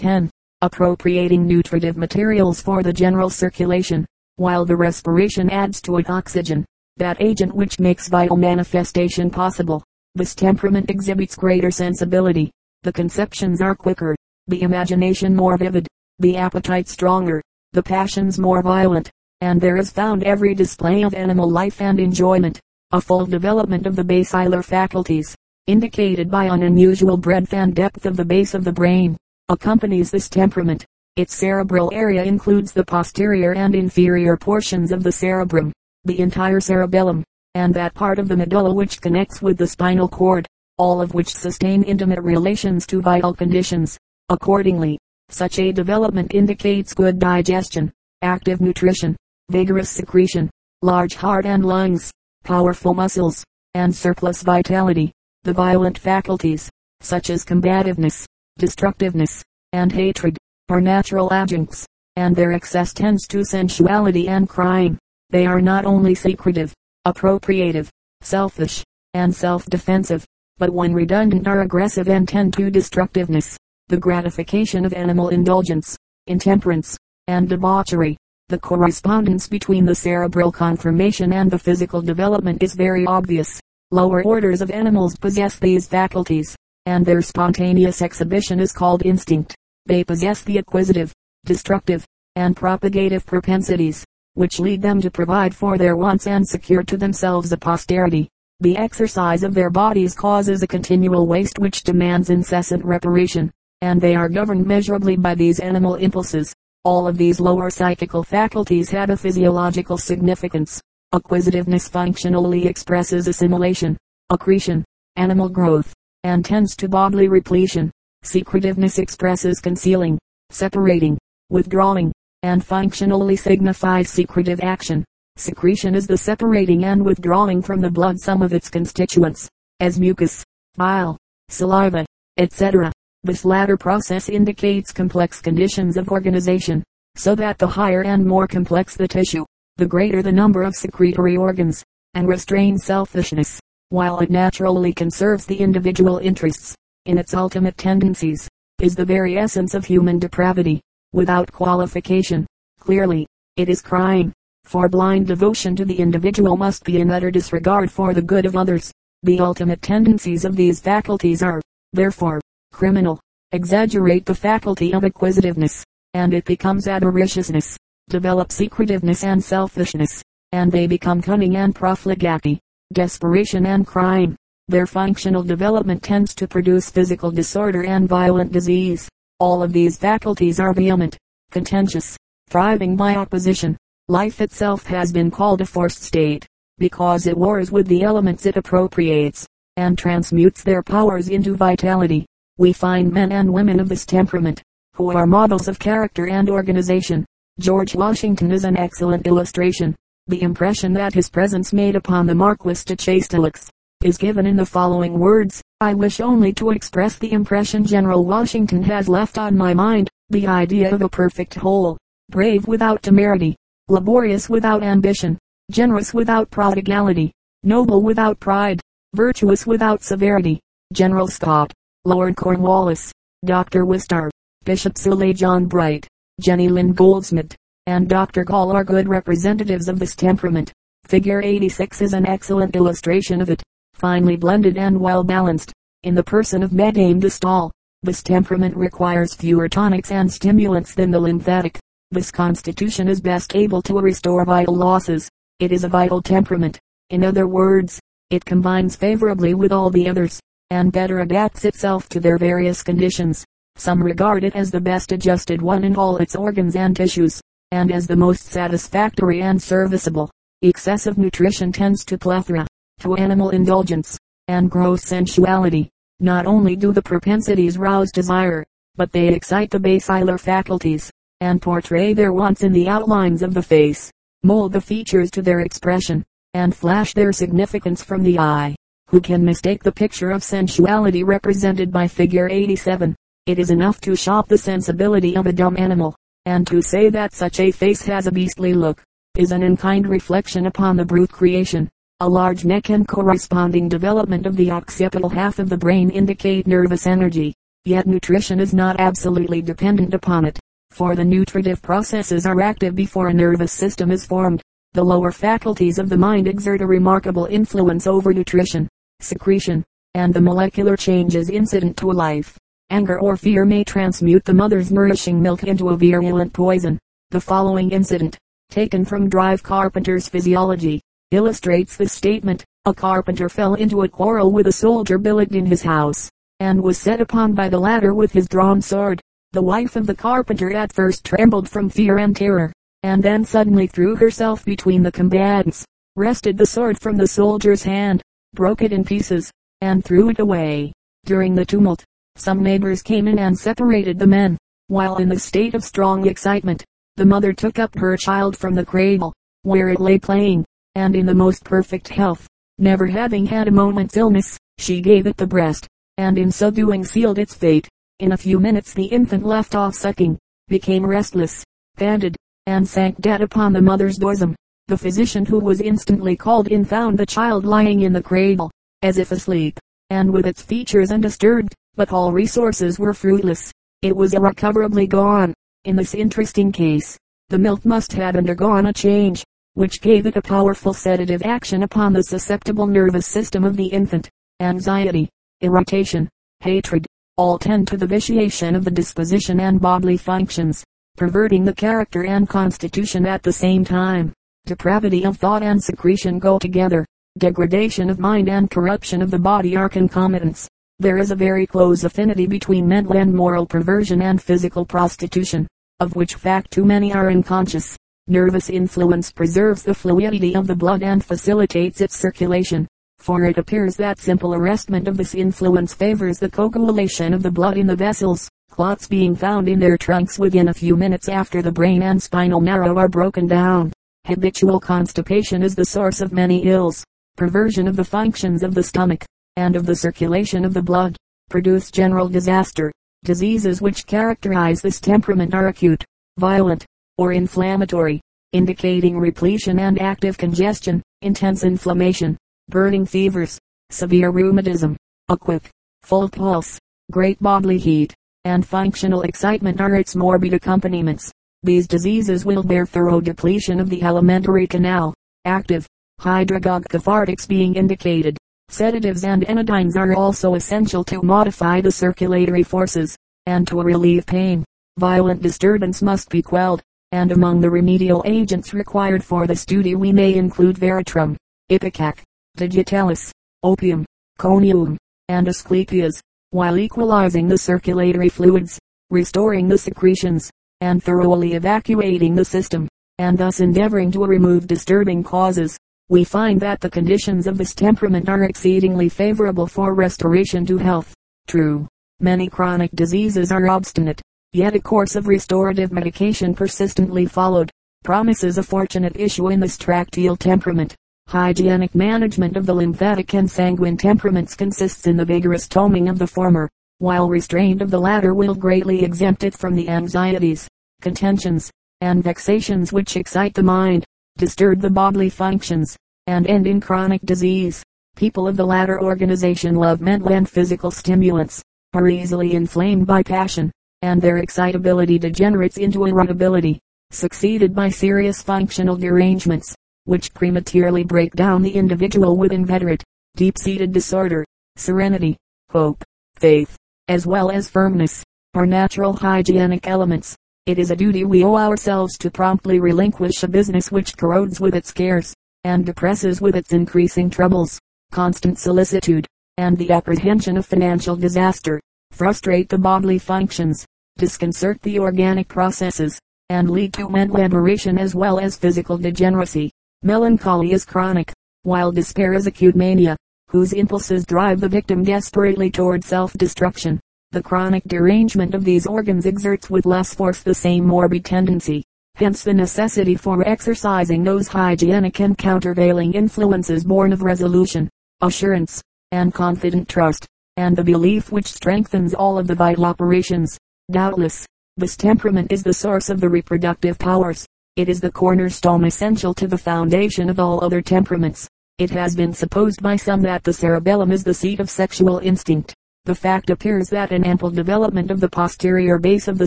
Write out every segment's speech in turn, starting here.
10. Appropriating nutritive materials for the general circulation, while the respiration adds to it oxygen, that agent which makes vital manifestation possible. This temperament exhibits greater sensibility. The conceptions are quicker, the imagination more vivid, the appetite stronger, the passions more violent, and there is found every display of animal life and enjoyment, a full development of the basilar faculties, indicated by an unusual breadth and depth of the base of the brain, accompanies this temperament. Its cerebral area includes the posterior and inferior portions of the cerebrum, the entire cerebellum, and that part of the medulla which connects with the spinal cord, all of which sustain intimate relations to vital conditions. Accordingly, such a development indicates good digestion, active nutrition, vigorous secretion, large heart and lungs, powerful muscles, and surplus vitality. The violent faculties, such as combativeness, destructiveness, and hatred, are natural adjuncts, and their excess tends to sensuality and crime. They are not only secretive, appropriative, selfish, and self-defensive, but when redundant are aggressive and tend to destructiveness. The gratification of animal indulgence, intemperance, and debauchery. The correspondence between the cerebral conformation and the physical development is very obvious. Lower orders of animals possess these faculties, and their spontaneous exhibition is called instinct. They possess the acquisitive, destructive, and propagative propensities, which lead them to provide for their wants and secure to themselves a posterity. The exercise of their bodies causes a continual waste which demands incessant reparation, and they are governed measurably by these animal impulses. All of these lower psychical faculties have a physiological significance. Acquisitiveness functionally expresses assimilation, accretion, animal growth, and tends to bodily repletion. Secretiveness expresses concealing, separating, withdrawing, and functionally signifies secretive action. Secretion is the separating and withdrawing from the blood some of its constituents, as mucus, bile, saliva, etc. This latter process indicates complex conditions of organization, so that the higher and more complex the tissue, the greater the number of secretory organs, and restrains selfishness, while it naturally conserves the individual interests, in its ultimate tendencies, is the very essence of human depravity without qualification. Clearly, it is crime, for blind devotion to the individual must be in utter disregard for the good of others. The ultimate tendencies of these faculties are, therefore, criminal. Exaggerate the faculty of acquisitiveness, and it becomes avariciousness. Develop secretiveness and selfishness, and they become cunning and profligacy, desperation and crime. Their functional development tends to produce physical disorder and violent disease. All of these faculties are vehement, contentious, thriving by opposition. Life itself has been called a forced state, because it wars with the elements it appropriates, and transmutes their powers into vitality. We find men and women of this temperament, who are models of character and organization. George Washington is an excellent illustration. The impression that his presence made upon the Marquis de Chastellux is given in the following words. I wish only to express the impression General Washington has left on my mind, the idea of a perfect whole, brave without temerity, laborious without ambition, generous without prodigality, noble without pride, virtuous without severity. General Scott, Lord Cornwallis, Dr. Wistar, Bishop Sir John Bright, Jenny Lind Goldsmith, and Dr. Gall are good representatives of this temperament. Figure 86 is an excellent illustration of it finely blended and well balanced, in the person of Madame de Stael. This temperament requires fewer tonics and stimulants than the lymphatic. This constitution is best able to restore vital losses. It is a vital temperament. In other words, it combines favorably with all the others, and better adapts itself to their various conditions. Some regard it as the best adjusted one in all its organs and tissues, and as the most satisfactory and serviceable. Excessive nutrition tends to plethora, to animal indulgence, and gross sensuality. Not only do the propensities rouse desire, but they excite the basilar faculties, and portray their wants in the outlines of the face, mold the features to their expression, and flash their significance from the eye. Who can mistake the picture of sensuality represented by figure 87? It is enough to shock the sensibility of a dumb animal, and to say that such a face has a beastly look, is an unkind reflection upon the brute creation. A large neck and corresponding development of the occipital half of the brain indicate nervous energy. yet nutrition is not absolutely dependent upon it, for the nutritive processes are active before a nervous system is formed. The lower faculties of the mind exert a remarkable influence over nutrition, secretion, and the molecular changes incident to life. Anger or fear may transmute the mother's nourishing milk into a virulent poison. The following incident, taken from Drive Carpenter's Physiology, illustrates this statement. A carpenter fell into a quarrel with a soldier billeted in his house and was set upon by the latter with his drawn sword. The wife of the carpenter at first trembled from fear and terror, and then suddenly threw herself between the combatants, wrested the sword from the soldier's hand, broke it in pieces, and threw it away. During the tumult, some neighbors came in and separated the men, while in the state of strong excitement, the mother took up her child from the cradle, where it lay playing, and in the most perfect health, never having had a moment's illness, she gave it the breast, and in so doing sealed its fate. In a few minutes the infant left off sucking, became restless, panted, and sank dead upon the mother's bosom. The physician who was instantly called in found the child lying in the cradle, as if asleep, and with its features undisturbed, but all resources were fruitless. It was irrecoverably gone. In this interesting case, the milk must have undergone a change, which gave it a powerful sedative action upon the susceptible nervous system of the infant. Anxiety, irritation, hatred, all tend to the vitiation of the disposition and bodily functions, perverting the character and constitution at the same time. Depravity of thought and secretion go together. Degradation of mind and corruption of the body are concomitants. There is a very close affinity between mental and moral perversion and physical prostitution, of which fact too many are unconscious. Nervous influence preserves the fluidity of the blood and facilitates its circulation for it appears that simple arrestment of this influence favors the coagulation of the blood in the vessels, clots being found in their trunks within a few minutes after the brain and spinal marrow are broken down. Habitual constipation is the source of many ills. Perversion of the functions of the stomach, and of the circulation of the blood, produce general disaster. Diseases which characterize this temperament are acute, violent, or inflammatory, indicating repletion and active congestion, intense inflammation, burning fevers, severe rheumatism, a quick, full pulse, great bodily heat, and functional excitement are its morbid accompaniments. These diseases will bear thorough depletion of the alimentary canal, active, hydragogic cathartics being indicated. Sedatives and anodynes are also essential to modify the circulatory forces, and to relieve pain. Violent disturbance must be quelled, and among the remedial agents required for this duty we may include veratrum, ipecac, digitalis, opium, conium, and asclepias, while equalizing the circulatory fluids, restoring the secretions, and thoroughly evacuating the system, and thus endeavoring to remove disturbing causes, we find that the conditions of this temperament are exceedingly favorable for restoration to health. True, many chronic diseases are obstinate, yet a course of restorative medication persistently followed, promises a fortunate issue in this tractile temperament. Hygienic management of the lymphatic and sanguine temperaments consists in the vigorous toming of the former, while restraint of the latter will greatly exempt it from the anxieties, contentions, and vexations which excite the mind, disturb the bodily functions, and end in chronic disease. People of the latter organization love mental and physical stimulants, are easily inflamed by passion, and their excitability degenerates into irritability, succeeded by serious functional derangements which prematurely break down the individual with inveterate, deep-seated disorder, serenity, hope, faith, as well as firmness, are natural hygienic elements. It is a duty we owe ourselves to promptly relinquish a business which corrodes with its cares, and depresses with its increasing troubles. Constant solicitude, and the apprehension of financial disaster, frustrate the bodily functions, disconcert the organic processes, and lead to mental aberration as well as physical degeneracy. Melancholy is chronic, while despair is acute mania, whose impulses drive the victim desperately toward self-destruction. The chronic derangement of these organs exerts with less force the same morbid tendency. Hence the necessity for exercising those hygienic and countervailing influences born of resolution, assurance, and confident trust, and the belief which strengthens all of the vital operations. Doubtless, this temperament is the source of the reproductive powers, it is the cornerstone essential to the foundation of all other temperaments. It has been supposed by some that the cerebellum is the seat of sexual instinct. The fact appears that an ample development of the posterior base of the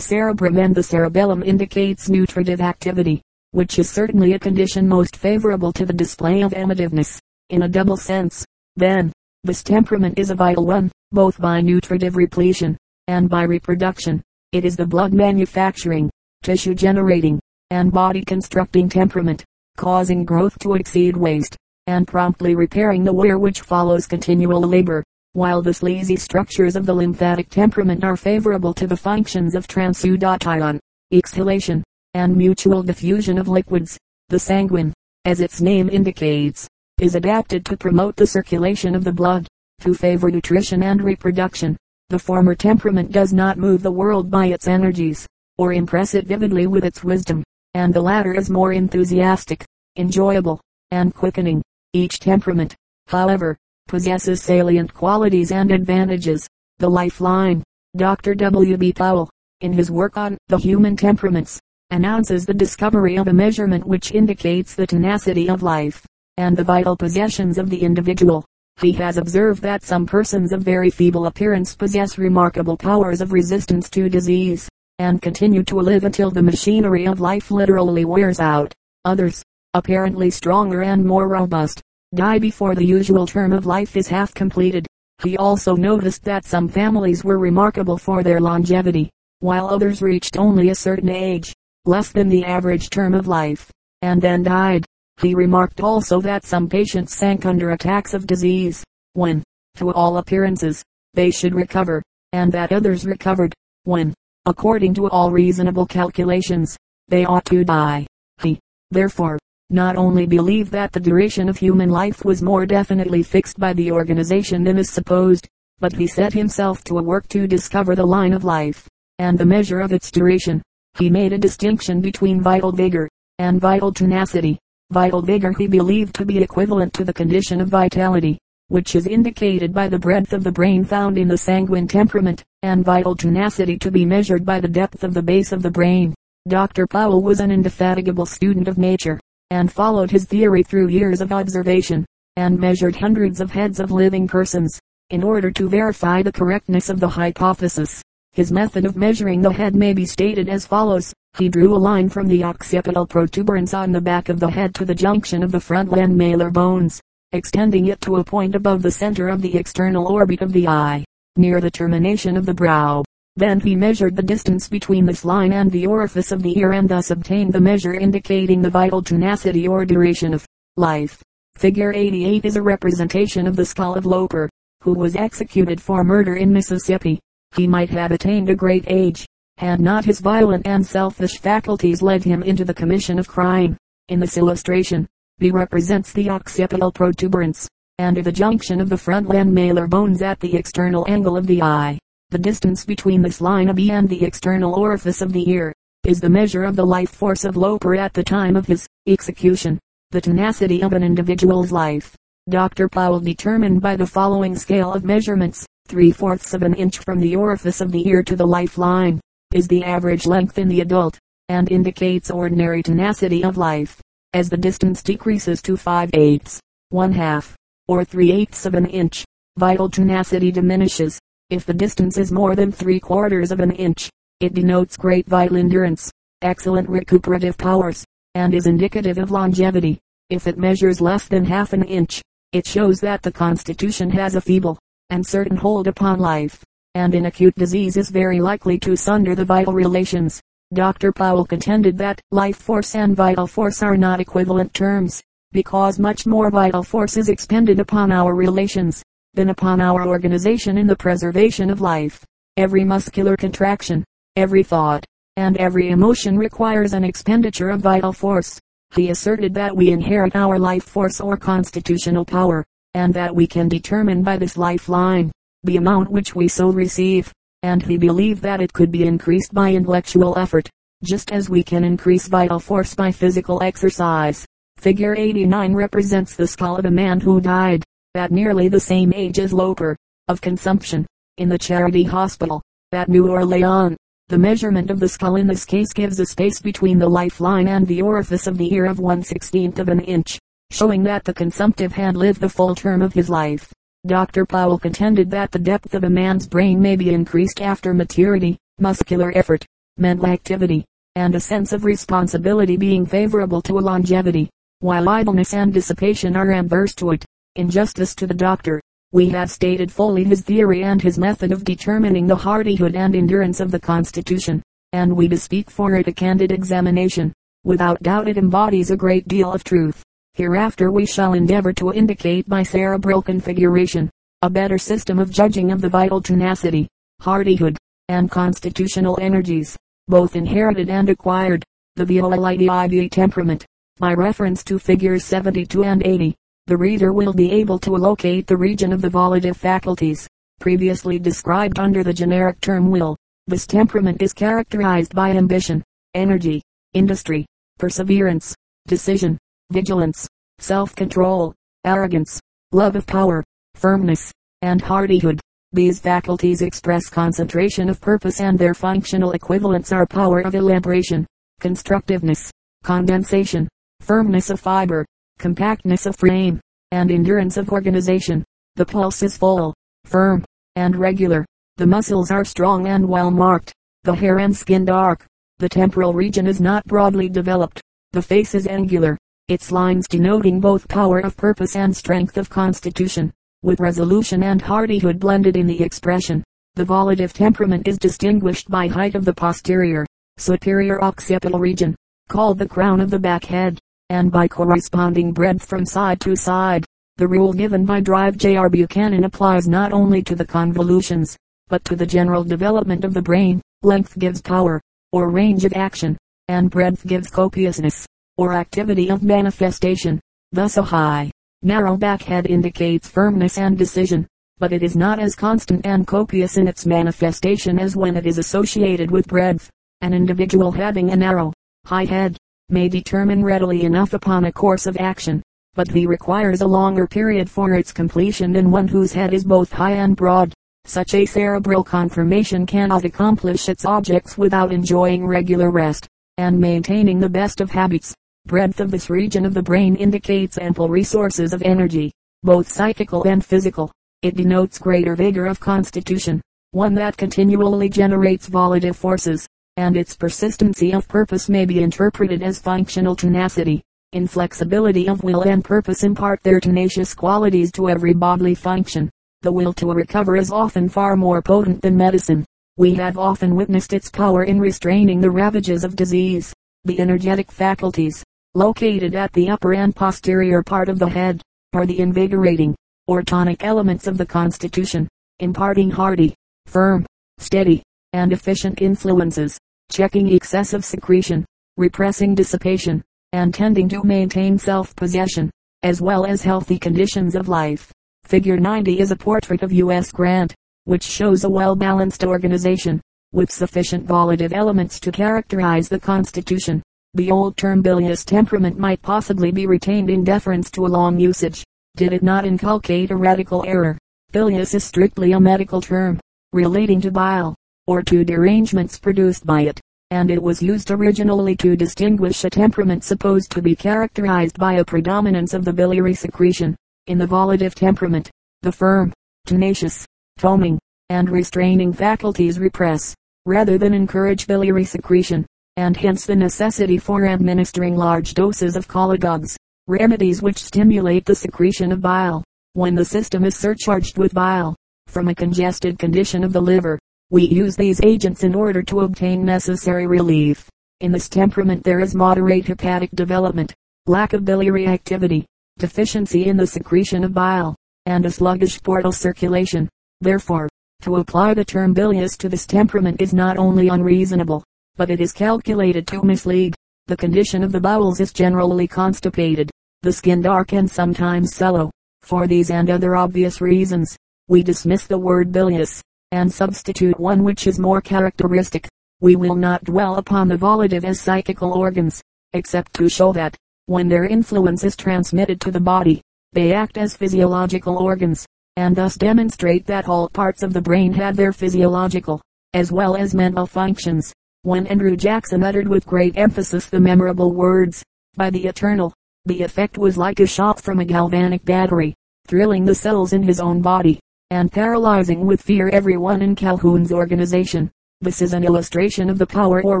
cerebrum and the cerebellum indicates nutritive activity, which is certainly a condition most favorable to the display of amativeness, in a double sense. Then, this temperament is a vital one, both by nutritive repletion, and by reproduction. It is the blood manufacturing, tissue generating, and body constructing temperament, causing growth to exceed waste, and promptly repairing the wear which follows continual labor, while the sleazy structures of the lymphatic temperament are favorable to the functions of transudation, exhalation, and mutual diffusion of liquids. The sanguine, as its name indicates, is adapted to promote the circulation of the blood, to favor nutrition and reproduction. The former temperament does not move the world by its energies, or impress it vividly with its wisdom, and the latter is more enthusiastic, enjoyable, and quickening. Each temperament, however, possesses salient qualities and advantages. The lifeline, Dr. W. B. Powell, in his work on the human temperaments, announces the discovery of a measurement which indicates the tenacity of life and the vital possessions of the individual. He has observed that some persons of very feeble appearance possess remarkable powers of resistance to disease, and continue to live until the machinery of life literally wears out. Others, apparently stronger and more robust, die before the usual term of life is half completed. He also noticed that some families were remarkable for their longevity, while others reached only a certain age, less than the average term of life, and then died. He remarked also that some patients sank under attacks of disease, when, to all appearances, they should recover, and that others recovered, when, according to all reasonable calculations, they ought to die. He, therefore, not only believed that the duration of human life was more definitely fixed by the organization than is supposed, but he set himself to a work to discover the line of life, and the measure of its duration. He made a distinction between vital vigor, and vital tenacity. Vital vigor he believed to be equivalent to the condition of vitality, which is indicated by the breadth of the brain found in the sanguine temperament, and vital tenacity to be measured by the depth of the base of the brain. Dr. Powell was an indefatigable student of nature, and followed his theory through years of observation, and measured hundreds of heads of living persons, in order to verify the correctness of the hypothesis. His method of measuring the head may be stated as follows. He drew a line from the occipital protuberance on the back of the head to the junction of the front and malar bones, extending it to a point above the center of the external orbit of the eye, near the termination of the brow. Then he measured the distance between this line and the orifice of the ear and thus obtained the measure indicating the vital tenacity or duration of life. Figure 88 is a representation of the skull of Loper, who was executed for murder in Mississippi. He might have attained a great age, had not his violent and selfish faculties led him into the commission of crime. In this illustration, B represents the occipital protuberance, and the junction of the front and malar bones at the external angle of the eye. The distance between this line of B and the external orifice of the ear, is the measure of the life force of Loper at the time of his execution. The tenacity of an individual's life. Dr. Powell determined by the following scale of measurements, three fourths of an inch from the orifice of the ear to the life line is the average length in the adult, and indicates ordinary tenacity of life. As the distance decreases to 5 eighths, 1 half, or 3 eighths of an inch, vital tenacity diminishes. If the distance is more than 3 quarters of an inch, it denotes great vital endurance, excellent recuperative powers, and is indicative of longevity. If it measures less than half an inch, it shows that the constitution has a feeble and certain hold upon life and in acute disease is very likely to sunder the vital relations. Dr. Powell contended that life force and vital force are not equivalent terms, because much more vital force is expended upon our relations than upon our organization in the preservation of life. Every muscular contraction, every thought, and every emotion requires an expenditure of vital force. He asserted that we inherit our life force or constitutional power, and that we can determine by this lifeline the amount which we so receive, and he believed that it could be increased by intellectual effort, just as we can increase vital force by physical exercise. Figure 89 represents the skull of a man who died, at nearly the same age as Loper, of consumption, in the Charity Hospital, at New Orleans. The measurement of the skull in this case gives a space between the lifeline and the orifice of the ear of one sixteenth of an inch, showing that the consumptive had lived the full term of his life Dr. Powell contended that the depth of a man's brain may be increased after maturity, muscular effort, mental activity, and a sense of responsibility being favorable to a longevity, while idleness and dissipation are adverse to it. In justice to the doctor, we have stated fully his theory and his method of determining the hardihood and endurance of the Constitution, and we bespeak for it a candid examination. Without doubt it embodies a great deal of truth. Hereafter we shall endeavor to indicate by cerebral configuration, a better system of judging of the vital tenacity, hardihood, and constitutional energies, both inherited and acquired, the Volitive temperament. By reference to figures 72 and 80, the reader will be able to locate the region of the volitive faculties, previously described under the generic term will. This temperament is characterized by ambition, energy, industry, perseverance, decision, vigilance, self-control, arrogance, love of power, firmness, and hardihood. These faculties express concentration of purpose and their functional equivalents are power of elaboration, constructiveness, condensation, firmness of fiber, compactness of frame, and endurance of organization. The pulse is full, firm, and regular. The muscles are strong and well marked. The hair and skin dark. The temporal region is not broadly developed. The face is angular, its lines denoting both power of purpose and strength of constitution, with resolution and hardihood blended in the expression. The volitive temperament is distinguished by height of the posterior, superior occipital region, called the crown of the back head and by corresponding breadth from side to side. The rule given by Drive J.R. Buchanan applies not only to the convolutions, but to the general development of the brain. Length gives power, or range of action, and breadth gives copiousness, or activity of manifestation. Thus a high, narrow back head indicates firmness and decision, but it is not as constant and copious in its manifestation as when it is associated with breadth. An individual having a narrow, high head, may determine readily enough upon a course of action, but he requires a longer period for its completion than one whose head is both high and broad. Such a cerebral conformation cannot accomplish its objects without enjoying regular rest, and maintaining the best of habits. Breadth of this region of the brain indicates ample resources of energy, both psychical and physical. It denotes greater vigor of constitution, one that continually generates volitive forces, and its persistency of purpose may be interpreted as functional tenacity. Inflexibility of will and purpose impart their tenacious qualities to every bodily function. The will to recover is often far more potent than medicine. We have often witnessed its power in restraining the ravages of disease. The energetic faculties, located at the upper and posterior part of the head, are the invigorating, or tonic elements of the constitution, imparting hardy, firm, steady, and efficient influences checking excessive secretion, repressing dissipation, and tending to maintain self-possession, as well as healthy conditions of life. Figure 90 is a portrait of U.S. Grant, which shows a well-balanced organization, with sufficient volitive elements to characterize the Constitution. The old term bilious temperament might possibly be retained in deference to a long usage, did it not inculcate a radical error. Bilious is strictly a medical term, relating to bile, or to derangements produced by it, and it was used originally to distinguish a temperament supposed to be characterized by a predominance of the biliary secretion. In the volitive temperament, the firm, tenacious, foaming, and restraining faculties repress, rather than encourage biliary secretion, and hence the necessity for administering large doses of cholagogues, remedies which stimulate the secretion of bile, when the system is surcharged with bile, from a congested condition of the liver, we use these agents in order to obtain necessary relief. In this temperament there is moderate hepatic development, lack of biliary activity, deficiency in the secretion of bile, and a sluggish portal circulation. Therefore, to apply the term bilious to this temperament is not only unreasonable, but it is calculated to mislead. The condition of the bowels is generally constipated, the skin dark and sometimes sallow. For these and other obvious reasons, we dismiss the word bilious and substitute one which is more characteristic. We will not dwell upon the volitive as psychical organs, except to show that, when their influence is transmitted to the body, they act as physiological organs, and thus demonstrate that all parts of the brain have their physiological, as well as mental functions. When Andrew Jackson uttered with great emphasis the memorable words, by the eternal, the effect was like a shot from a galvanic battery. thrilling the cells in his own body, and paralyzing with fear everyone in Calhoun's organization. This is an illustration of the power or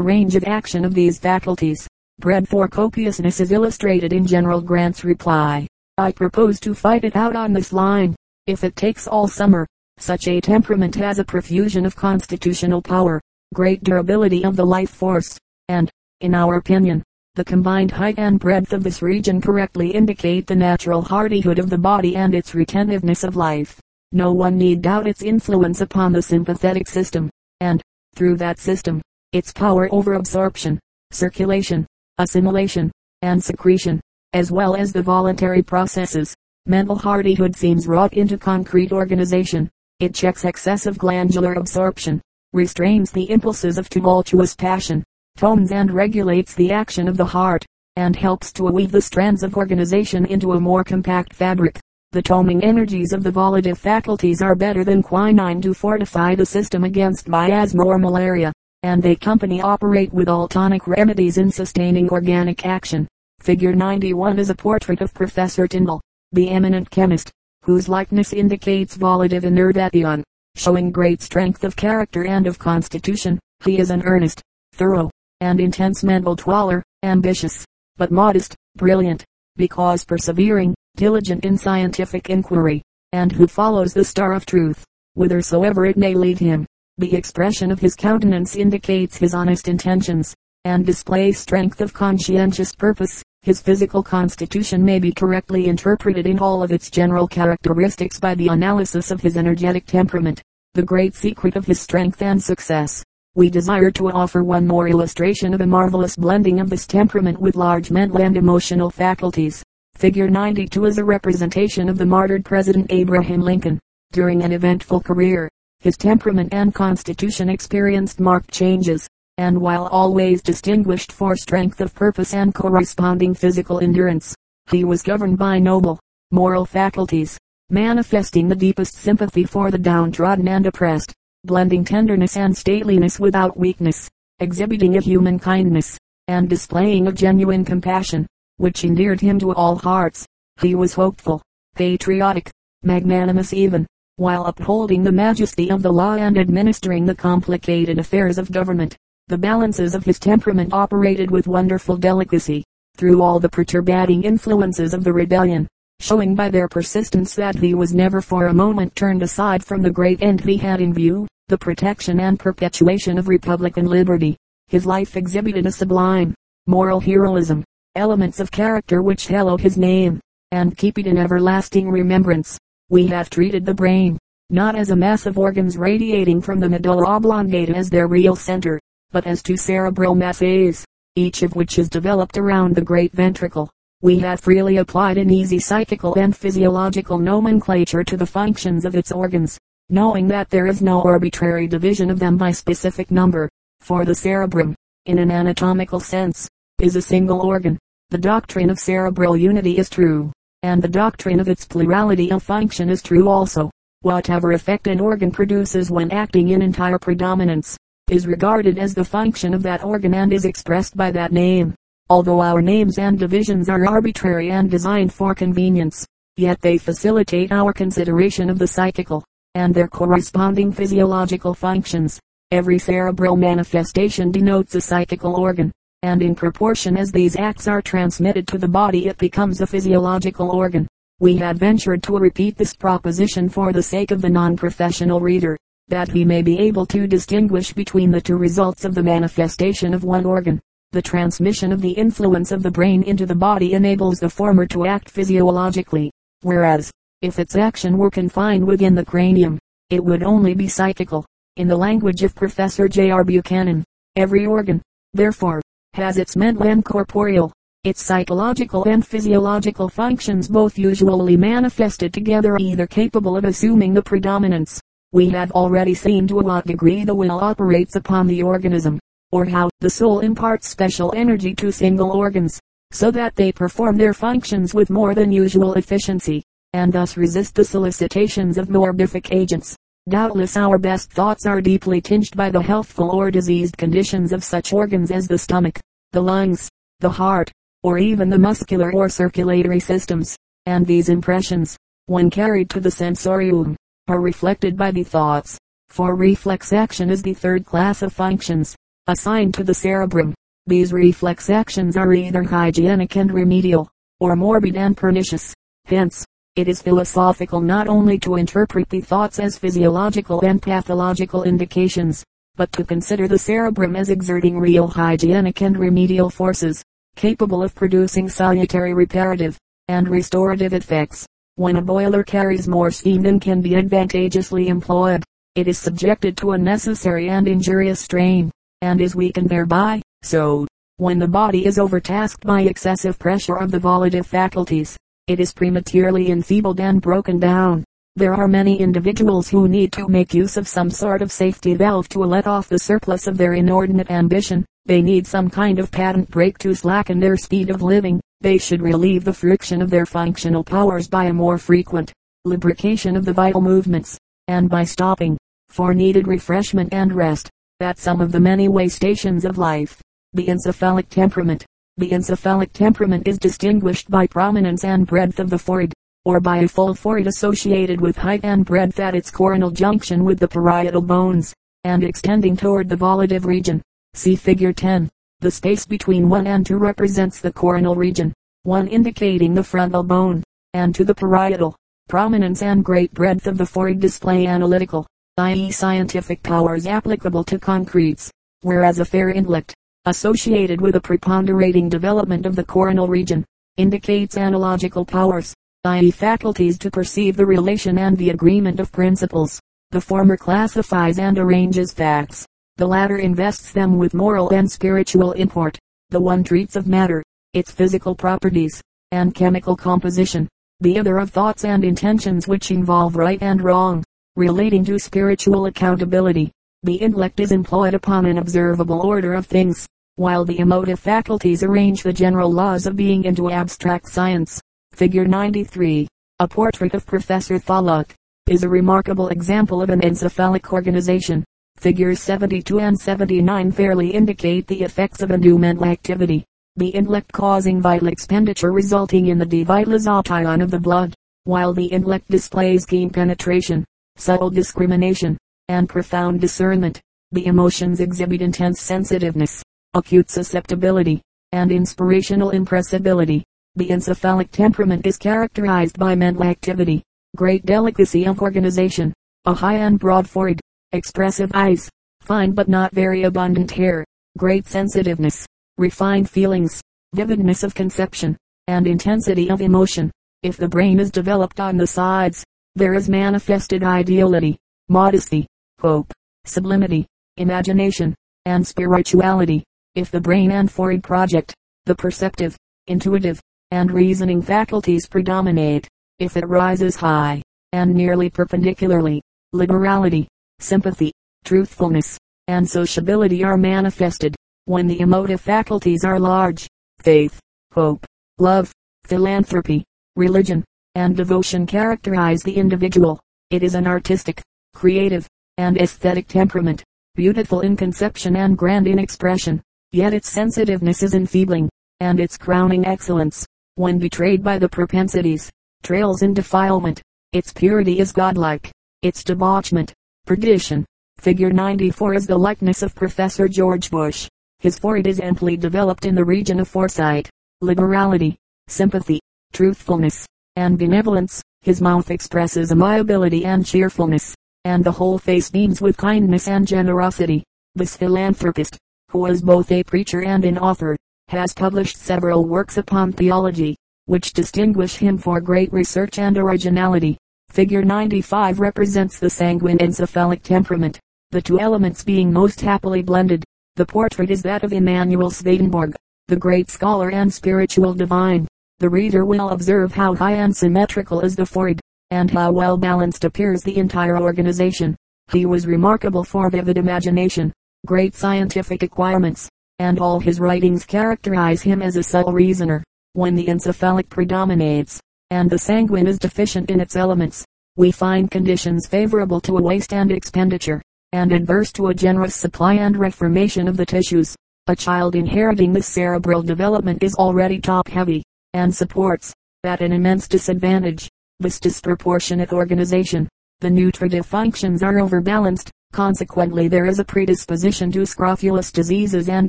range of action of these faculties. Bread for copiousness is illustrated in General Grant's reply. I propose to fight it out on this line. If it takes all summer, such a temperament has a profusion of constitutional power, great durability of the life force, and, in our opinion, the combined height and breadth of this region correctly indicate the natural hardihood of the body and its retentiveness of life. No one need doubt its influence upon the sympathetic system, and, through that system, its power over absorption, circulation, assimilation, and secretion, as well as the voluntary processes. Mental hardihood seems wrought into concrete organization. It checks excessive glandular absorption, restrains the impulses of tumultuous passion, tones and regulates the action of the heart, and helps to weave the strands of organization into a more compact fabric. The toming energies of the volitive faculties are better than quinine to fortify the system against miasma or malaria, and they company operate with all tonic remedies in sustaining organic action. Figure 91 is a portrait of Professor Tyndall, the eminent chemist, whose likeness indicates volitive innervation, showing great strength of character and of constitution. He is an earnest, thorough, and intense mental dweller, ambitious, but modest, brilliant, because persevering, diligent in scientific inquiry, and who follows the star of truth, whithersoever it may lead him. The expression of his countenance indicates his honest intentions, and displays strength of conscientious purpose. His physical constitution may be correctly interpreted in all of its general characteristics by the analysis of his energetic temperament, the great secret of his strength and success. We desire to offer one more illustration of a marvelous blending of this temperament with large mental and emotional faculties. Figure 92 is a representation of the martyred President Abraham Lincoln. During an eventful career, his temperament and constitution experienced marked changes, and while always distinguished for strength of purpose and corresponding physical endurance, he was governed by noble, moral faculties, manifesting the deepest sympathy for the downtrodden and oppressed, blending tenderness and stateliness without weakness, exhibiting a human kindness, and displaying a genuine compassion which endeared him to all hearts. He was hopeful, patriotic, magnanimous even, while upholding the majesty of the law and administering the complicated affairs of government. The balances of his temperament operated with wonderful delicacy, through all the perturbating influences of the rebellion, showing by their persistence that he was never for a moment turned aside from the great end he had in view, the protection and perpetuation of republican liberty. His life exhibited a sublime, moral heroism, elements of character which hallow his name, and keep it in everlasting remembrance. We have treated the brain, not as a mass of organs radiating from the medulla oblongata as their real center, but as two cerebral masses, each of which is developed around the great ventricle. We have freely applied an easy psychical and physiological nomenclature to the functions of its organs, knowing that there is no arbitrary division of them by specific number, for the cerebrum, in an anatomical sense, is a single organ, the doctrine of cerebral unity is true, and the doctrine of its plurality of function is true also. Whatever effect an organ produces when acting in entire predominance, is regarded as the function of that organ and is expressed by that name. Although our names and divisions are arbitrary and designed for convenience, yet they facilitate our consideration of the psychical, and their corresponding physiological functions. Every cerebral manifestation denotes a psychical organ and in proportion as these acts are transmitted to the body it becomes a physiological organ. We have ventured to repeat this proposition for the sake of the non-professional reader, that he may be able to distinguish between the two results of the manifestation of one organ. The transmission of the influence of the brain into the body enables the former to act physiologically, whereas, if its action were confined within the cranium, it would only be psychical. In the language of Professor J. R. Buchanan, every organ, therefore, has its mental and corporeal, its psychological and physiological functions both usually manifested together either capable of assuming the predominance. We have already seen to what degree the will operates upon the organism, or how the soul imparts special energy to single organs, so that they perform their functions with more than usual efficiency, and thus resist the solicitations of morbific agents. Doubtless our best thoughts are deeply tinged by the healthful or diseased conditions of such organs as the stomach, the lungs, the heart, or even the muscular or circulatory systems, and these impressions, when carried to the sensorium, are reflected by the thoughts. For reflex action is the third class of functions assigned to the cerebrum. These reflex actions are either hygienic and remedial, or morbid and pernicious. Hence, it is philosophical not only to interpret the thoughts as physiological and pathological indications, but to consider the cerebrum as exerting real hygienic and remedial forces, capable of producing salutary reparative and restorative effects. When a boiler carries more steam than can be advantageously employed, it is subjected to unnecessary and injurious strain, and is weakened thereby. So, when the body is overtasked by excessive pressure of the volitive faculties, it is prematurely enfeebled and broken down. There are many individuals who need to make use of some sort of safety valve to let off the surplus of their inordinate ambition. They need some kind of patent brake to slacken their speed of living. They should relieve the friction of their functional powers by a more frequent lubrication of the vital movements, and by stopping, for needed refreshment and rest, at some of the many way stations of life. The encephalic temperament. The encephalic temperament is distinguished by prominence and breadth of the forehead, or by a full forehead associated with height and breadth at its coronal junction with the parietal bones, and extending toward the volitive region. See figure 10. The space between 1 and 2 represents the coronal region, 1 indicating the frontal bone, and to the parietal. Prominence and great breadth of the forehead display analytical, i.e. scientific powers applicable to concretes, whereas a fair intellect, associated with a preponderating development of the coronal region, indicates analogical powers, i.e. faculties to perceive the relation and the agreement of principles. The former classifies and arranges facts. The latter invests them with moral and spiritual import. The one treats of matter, its physical properties, and chemical composition. The other of thoughts and intentions which involve right and wrong relating to spiritual accountability. The intellect is employed upon an observable order of things, while the emotive faculties arrange the general laws of being into abstract science. Figure 93. A portrait of Professor Tholuck is a remarkable example of an encephalic organization. Figures 72 and 79 fairly indicate the effects of a new mental activity. The intellect causing vital expenditure resulting in the devitalization of the blood, while the intellect displays keen penetration, subtle discrimination, and profound discernment. The emotions exhibit intense sensitiveness, acute susceptibility, and inspirational impressibility. The encephalic temperament is characterized by mental activity, great delicacy of organization, a high and broad forehead, expressive eyes, fine but not very abundant hair, great sensitiveness, refined feelings, vividness of conception, and intensity of emotion. If the brain is developed on the sides, there is manifested ideality, modesty, hope, sublimity, imagination, and spirituality. If the brain and forehead project, the perceptive, intuitive, and reasoning faculties predominate. If it rises high, and nearly perpendicularly, liberality, sympathy, truthfulness, and sociability are manifested. When the emotive faculties are large, faith, hope, love, philanthropy, religion, and devotion characterize the individual. It is an artistic, creative, and aesthetic temperament, beautiful in conception and grand in expression, yet its sensitiveness is enfeebling, and its crowning excellence, when betrayed by the propensities, trails in defilement. Its purity is godlike, its debauchment, perdition. Figure 94 is the likeness of Professor George Bush. His forehead is amply developed in the region of foresight, liberality, sympathy, truthfulness, and benevolence. His mouth expresses amiability and cheerfulness, and the whole face beams with kindness and generosity. This philanthropist, who is both a preacher and an author, has published several works upon theology, which distinguish him for great research and originality. Figure 95 represents the sanguine encephalic temperament, the two elements being most happily blended. The portrait is that of Emanuel Swedenborg, the great scholar and spiritual divine. The reader will observe how high and symmetrical is the forehead, and how well balanced appears the entire organization. He was remarkable for vivid imagination, great scientific acquirements, and all his writings characterize him as a subtle reasoner. When the encephalic predominates, and the sanguine is deficient in its elements, we find conditions favorable to a waste and expenditure, and adverse to a generous supply and reformation of the tissues. A child inheriting this cerebral development is already top heavy, and supports, at an immense disadvantage, this disproportionate organization, the nutritive functions are overbalanced, consequently there is a predisposition to scrofulous diseases and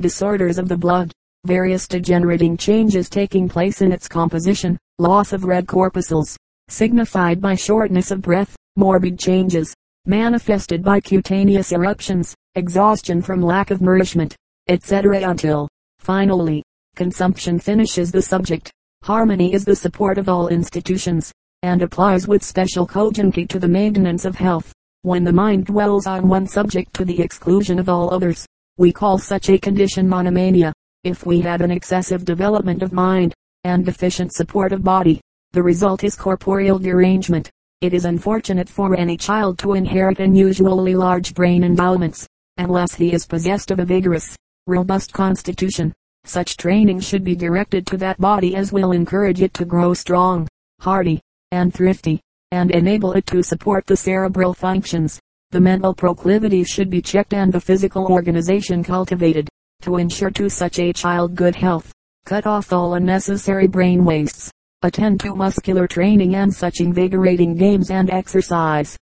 disorders of the blood, various degenerating changes taking place in its composition, loss of red corpuscles, signified by shortness of breath, morbid changes, manifested by cutaneous eruptions, exhaustion from lack of nourishment, etc. until, finally, consumption finishes the subject. Harmony is the support of all institutions, and applies with special cogency to the maintenance of health. When the mind dwells on one subject to the exclusion of all others, we call such a condition monomania. If we had an excessive development of mind, and deficient support of body, the result is corporeal derangement. It is unfortunate for any child to inherit unusually large brain endowments, unless he is possessed of a vigorous, robust constitution. Such training should be directed to that body as will encourage it to grow strong, hardy, and thrifty, and enable it to support the cerebral functions. The mental proclivities should be checked and the physical organization cultivated, to ensure to such a child good health. Cut off all unnecessary brain wastes. Attend to muscular training and such invigorating games and exercise.